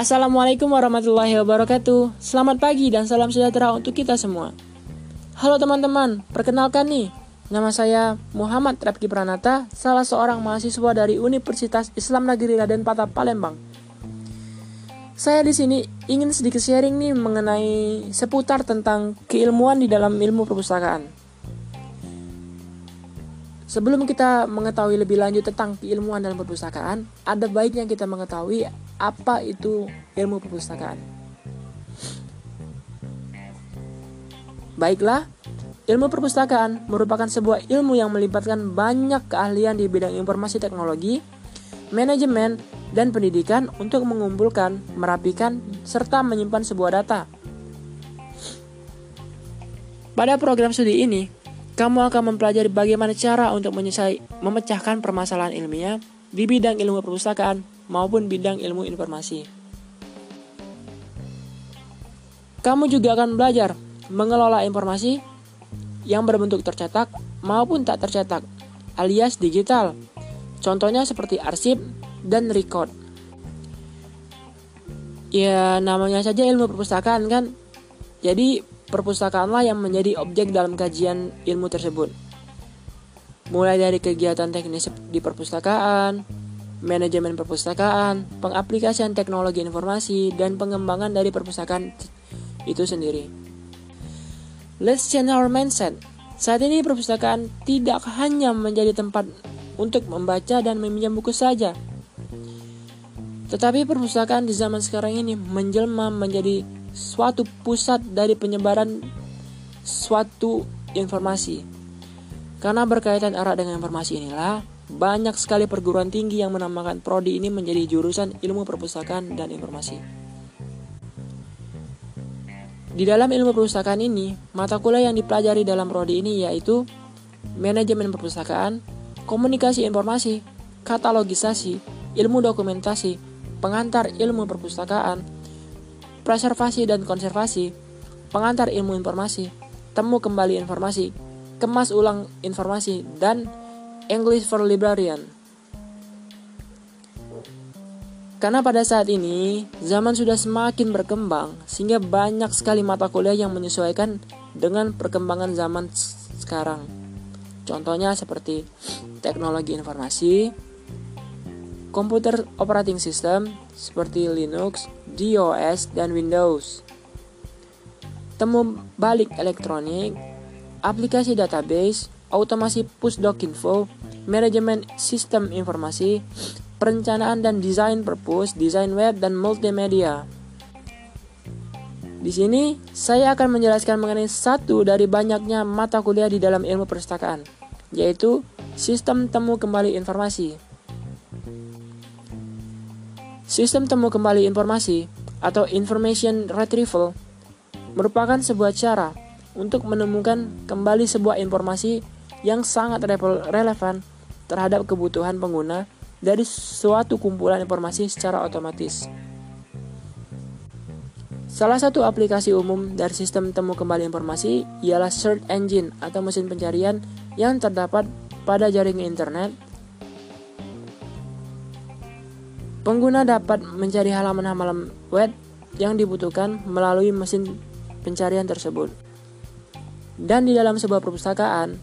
Assalamualaikum warahmatullahi wabarakatuh. Selamat pagi dan salam sejahtera untuk kita semua. Halo teman-teman, perkenalkan nih, nama saya Muhammad Trapki Pranata, salah seorang mahasiswa dari Universitas Islam Negeri Raden Patah Palembang. Saya di sini ingin sedikit sharing nih mengenai seputar tentang keilmuan di dalam ilmu perpustakaan. Sebelum kita mengetahui lebih lanjut tentang keilmuan dalam perpustakaan, ada baiknya kita mengetahui apa itu ilmu perpustakaan. Baiklah, ilmu perpustakaan merupakan sebuah ilmu yang melibatkan banyak keahlian di bidang informasi teknologi, manajemen, dan pendidikan untuk mengumpulkan, merapikan, serta menyimpan sebuah data. Pada program studi ini, kamu akan mempelajari bagaimana cara untuk menyelesai, memecahkan permasalahan ilmiah di bidang ilmu perpustakaan maupun bidang ilmu informasi. Kamu juga akan belajar mengelola informasi yang berbentuk tercetak maupun tak tercetak, alias digital. Contohnya seperti arsip dan record. Ya, namanya saja ilmu perpustakaan kan. Jadi, perpustakaanlah yang menjadi objek dalam kajian ilmu tersebut. Mulai dari kegiatan teknis di perpustakaan, manajemen perpustakaan, pengaplikasian teknologi informasi, dan pengembangan dari perpustakaan itu sendiri. Let's change our mindset. Saat ini perpustakaan tidak hanya menjadi tempat untuk membaca dan meminjam buku saja. Tetapi perpustakaan di zaman sekarang ini menjelma menjadi suatu pusat dari penyebaran suatu informasi. Karena berkaitan erat dengan informasi inilah, banyak sekali perguruan tinggi yang menamakan prodi ini menjadi jurusan ilmu perpustakaan dan informasi. Di dalam ilmu perpustakaan ini, mata kuliah yang dipelajari dalam prodi ini yaitu manajemen perpustakaan, komunikasi informasi, katalogisasi, ilmu dokumentasi, pengantar ilmu perpustakaan, preservasi dan konservasi, pengantar ilmu informasi, temu kembali informasi, kemas ulang informasi, dan English for Librarian. Karena pada saat ini, zaman sudah semakin berkembang, sehingga banyak sekali mata kuliah yang menyesuaikan dengan perkembangan zaman sekarang. Contohnya seperti teknologi informasi, komputer operating system seperti Linux, DOS, dan Windows. Temu balik elektronik, aplikasi database, automasi push doc info, manajemen sistem informasi, perencanaan dan desain purpose, desain web, dan multimedia. Di sini, saya akan menjelaskan mengenai satu dari banyaknya mata kuliah di dalam ilmu perpustakaan, yaitu sistem temu kembali informasi. Sistem temu kembali informasi atau information retrieval merupakan sebuah cara untuk menemukan kembali sebuah informasi yang sangat relevan terhadap kebutuhan pengguna dari suatu kumpulan informasi secara otomatis. Salah satu aplikasi umum dari sistem temu kembali informasi ialah search engine atau mesin pencarian yang terdapat pada jaringan internet Pengguna dapat mencari halaman-halaman web yang dibutuhkan melalui mesin pencarian tersebut. Dan di dalam sebuah perpustakaan,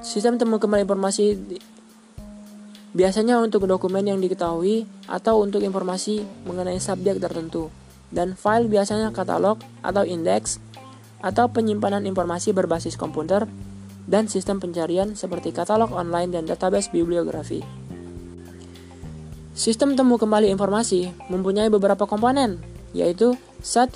sistem temu kembali informasi biasanya untuk dokumen yang diketahui atau untuk informasi mengenai subjek tertentu. Dan file biasanya katalog atau indeks atau penyimpanan informasi berbasis komputer dan sistem pencarian seperti katalog online dan database bibliografi. Sistem temu kembali informasi mempunyai beberapa komponen, yaitu 1.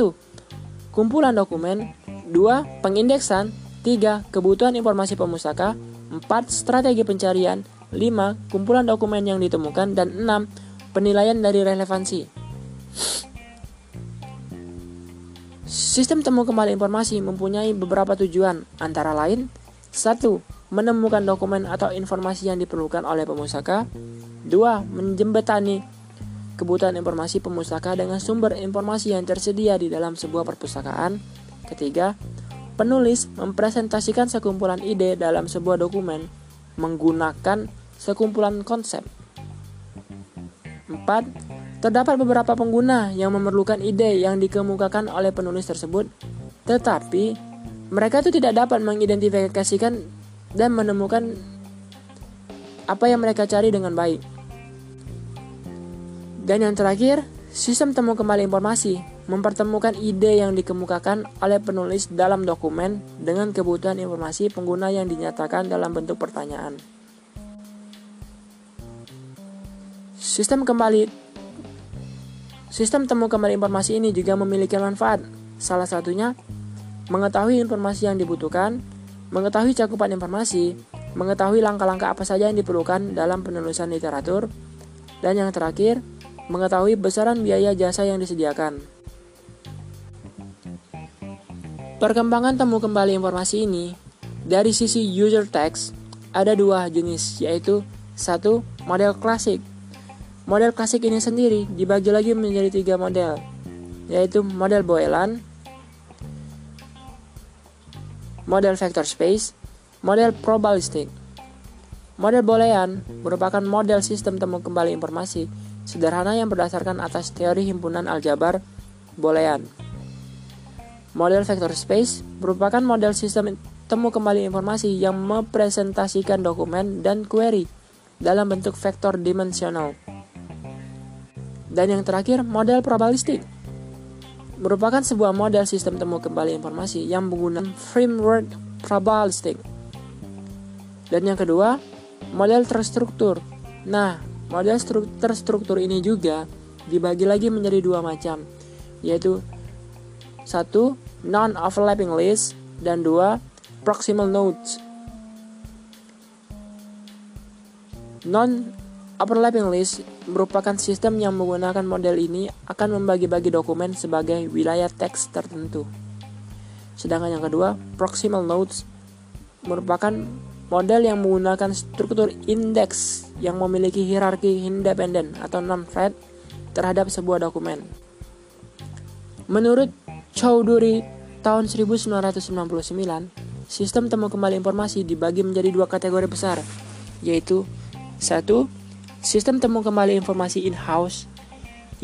Kumpulan dokumen 2. Pengindeksan 3. Kebutuhan informasi pemustaka 4. Strategi pencarian 5. Kumpulan dokumen yang ditemukan dan 6. Penilaian dari relevansi Sistem temu kembali informasi mempunyai beberapa tujuan, antara lain 1. Menemukan dokumen atau informasi yang diperlukan oleh pemustaka 2. Menjembatani kebutuhan informasi pemustaka dengan sumber informasi yang tersedia di dalam sebuah perpustakaan. Ketiga, penulis mempresentasikan sekumpulan ide dalam sebuah dokumen menggunakan sekumpulan konsep. 4. Terdapat beberapa pengguna yang memerlukan ide yang dikemukakan oleh penulis tersebut, tetapi mereka itu tidak dapat mengidentifikasikan dan menemukan apa yang mereka cari dengan baik. Dan yang terakhir, sistem temu kembali informasi mempertemukan ide yang dikemukakan oleh penulis dalam dokumen dengan kebutuhan informasi pengguna yang dinyatakan dalam bentuk pertanyaan. Sistem kembali Sistem temu kembali informasi ini juga memiliki manfaat. Salah satunya mengetahui informasi yang dibutuhkan, mengetahui cakupan informasi, mengetahui langkah-langkah apa saja yang diperlukan dalam penulisan literatur, dan yang terakhir, mengetahui besaran biaya jasa yang disediakan. Perkembangan temu kembali informasi ini dari sisi user text ada dua jenis yaitu satu model klasik Model klasik ini sendiri dibagi lagi menjadi tiga model, yaitu model Boelan, model vector space, model probabilistic. Model Boolean merupakan model sistem temu kembali informasi sederhana yang berdasarkan atas teori himpunan aljabar Boolean. Model vector space merupakan model sistem temu kembali informasi yang mempresentasikan dokumen dan query dalam bentuk vektor dimensional. Dan yang terakhir, model probabilistik merupakan sebuah model sistem temu kembali informasi yang menggunakan framework probabilistik. Dan yang kedua, model terstruktur. Nah, model terstruktur ini juga dibagi lagi menjadi dua macam, yaitu satu non-overlapping list dan dua proximal nodes. Non Overlapping list merupakan sistem yang menggunakan model ini akan membagi-bagi dokumen sebagai wilayah teks tertentu. Sedangkan yang kedua, proximal nodes merupakan model yang menggunakan struktur indeks yang memiliki hierarki independen atau non-thread terhadap sebuah dokumen. Menurut Chowdhury tahun 1999, sistem temu kembali informasi dibagi menjadi dua kategori besar, yaitu satu Sistem temu kembali informasi in-house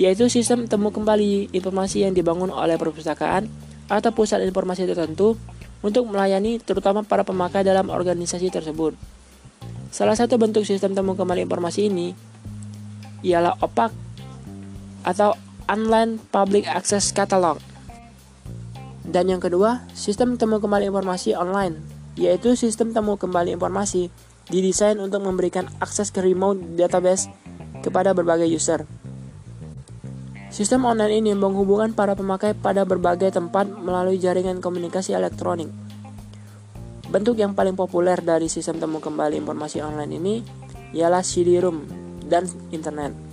yaitu sistem temu kembali informasi yang dibangun oleh perpustakaan atau pusat informasi tertentu untuk melayani terutama para pemakai dalam organisasi tersebut. Salah satu bentuk sistem temu kembali informasi ini ialah OPAC atau Online Public Access Catalog. Dan yang kedua, sistem temu kembali informasi online, yaitu sistem temu kembali informasi didesain untuk memberikan akses ke remote database kepada berbagai user. Sistem online ini menghubungkan para pemakai pada berbagai tempat melalui jaringan komunikasi elektronik. Bentuk yang paling populer dari sistem temu kembali informasi online ini ialah CD-ROM dan internet.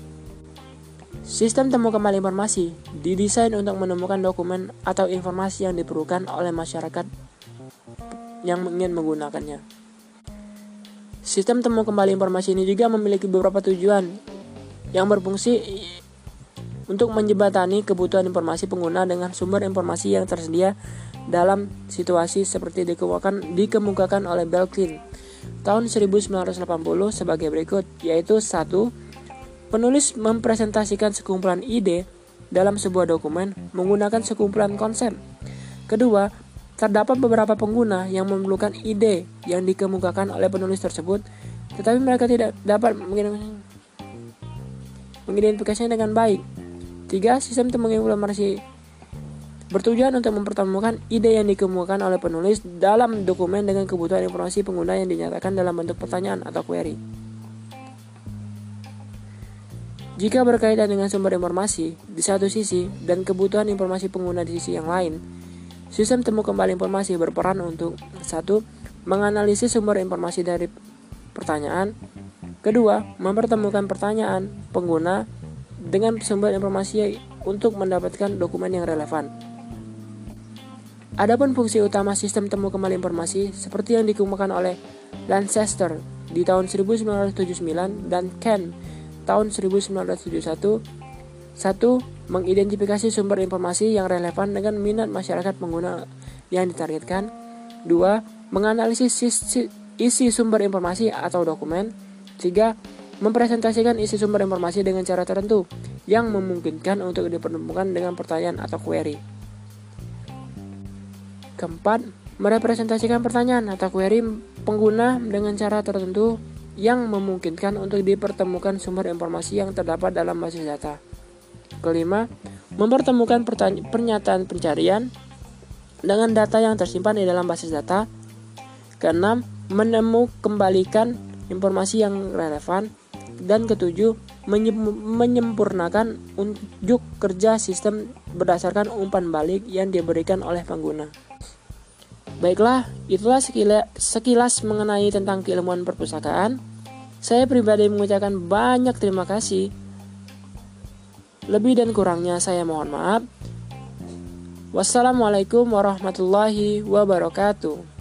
Sistem temu kembali informasi didesain untuk menemukan dokumen atau informasi yang diperlukan oleh masyarakat yang ingin menggunakannya. Sistem temu kembali informasi ini juga memiliki beberapa tujuan yang berfungsi untuk menjembatani kebutuhan informasi pengguna dengan sumber informasi yang tersedia dalam situasi seperti dikemukakan, dikemukakan oleh Belkin tahun 1980 sebagai berikut, yaitu satu Penulis mempresentasikan sekumpulan ide dalam sebuah dokumen menggunakan sekumpulan konsep. Kedua, Terdapat beberapa pengguna yang memerlukan ide yang dikemukakan oleh penulis tersebut, tetapi mereka tidak dapat mengidentifikasinya dengan baik. Tiga, sistem informasi bertujuan untuk mempertemukan ide yang dikemukakan oleh penulis dalam dokumen dengan kebutuhan informasi pengguna yang dinyatakan dalam bentuk pertanyaan atau query. Jika berkaitan dengan sumber informasi di satu sisi dan kebutuhan informasi pengguna di sisi yang lain, Sistem temu kembali informasi berperan untuk satu menganalisis sumber informasi dari pertanyaan, kedua mempertemukan pertanyaan pengguna dengan sumber informasi untuk mendapatkan dokumen yang relevan. Adapun fungsi utama sistem temu kembali informasi seperti yang dikemukakan oleh Lancaster di tahun 1979 dan Ken tahun 1971 satu, mengidentifikasi sumber informasi yang relevan dengan minat masyarakat pengguna yang ditargetkan. Dua, menganalisis isi sumber informasi atau dokumen. Tiga, mempresentasikan isi sumber informasi dengan cara tertentu yang memungkinkan untuk dipertemukan dengan pertanyaan atau query. Keempat, merepresentasikan pertanyaan atau query pengguna dengan cara tertentu yang memungkinkan untuk dipertemukan sumber informasi yang terdapat dalam basis data. Kelima, mempertemukan pernyataan pencarian dengan data yang tersimpan di dalam basis data. Keenam, menemukan informasi yang relevan. Dan ketujuh, menyempurnakan unjuk kerja sistem berdasarkan umpan balik yang diberikan oleh pengguna. Baiklah, itulah sekilas, mengenai tentang keilmuan perpustakaan. Saya pribadi mengucapkan banyak terima kasih lebih dan kurangnya saya mohon maaf. Wassalamualaikum warahmatullahi wabarakatuh.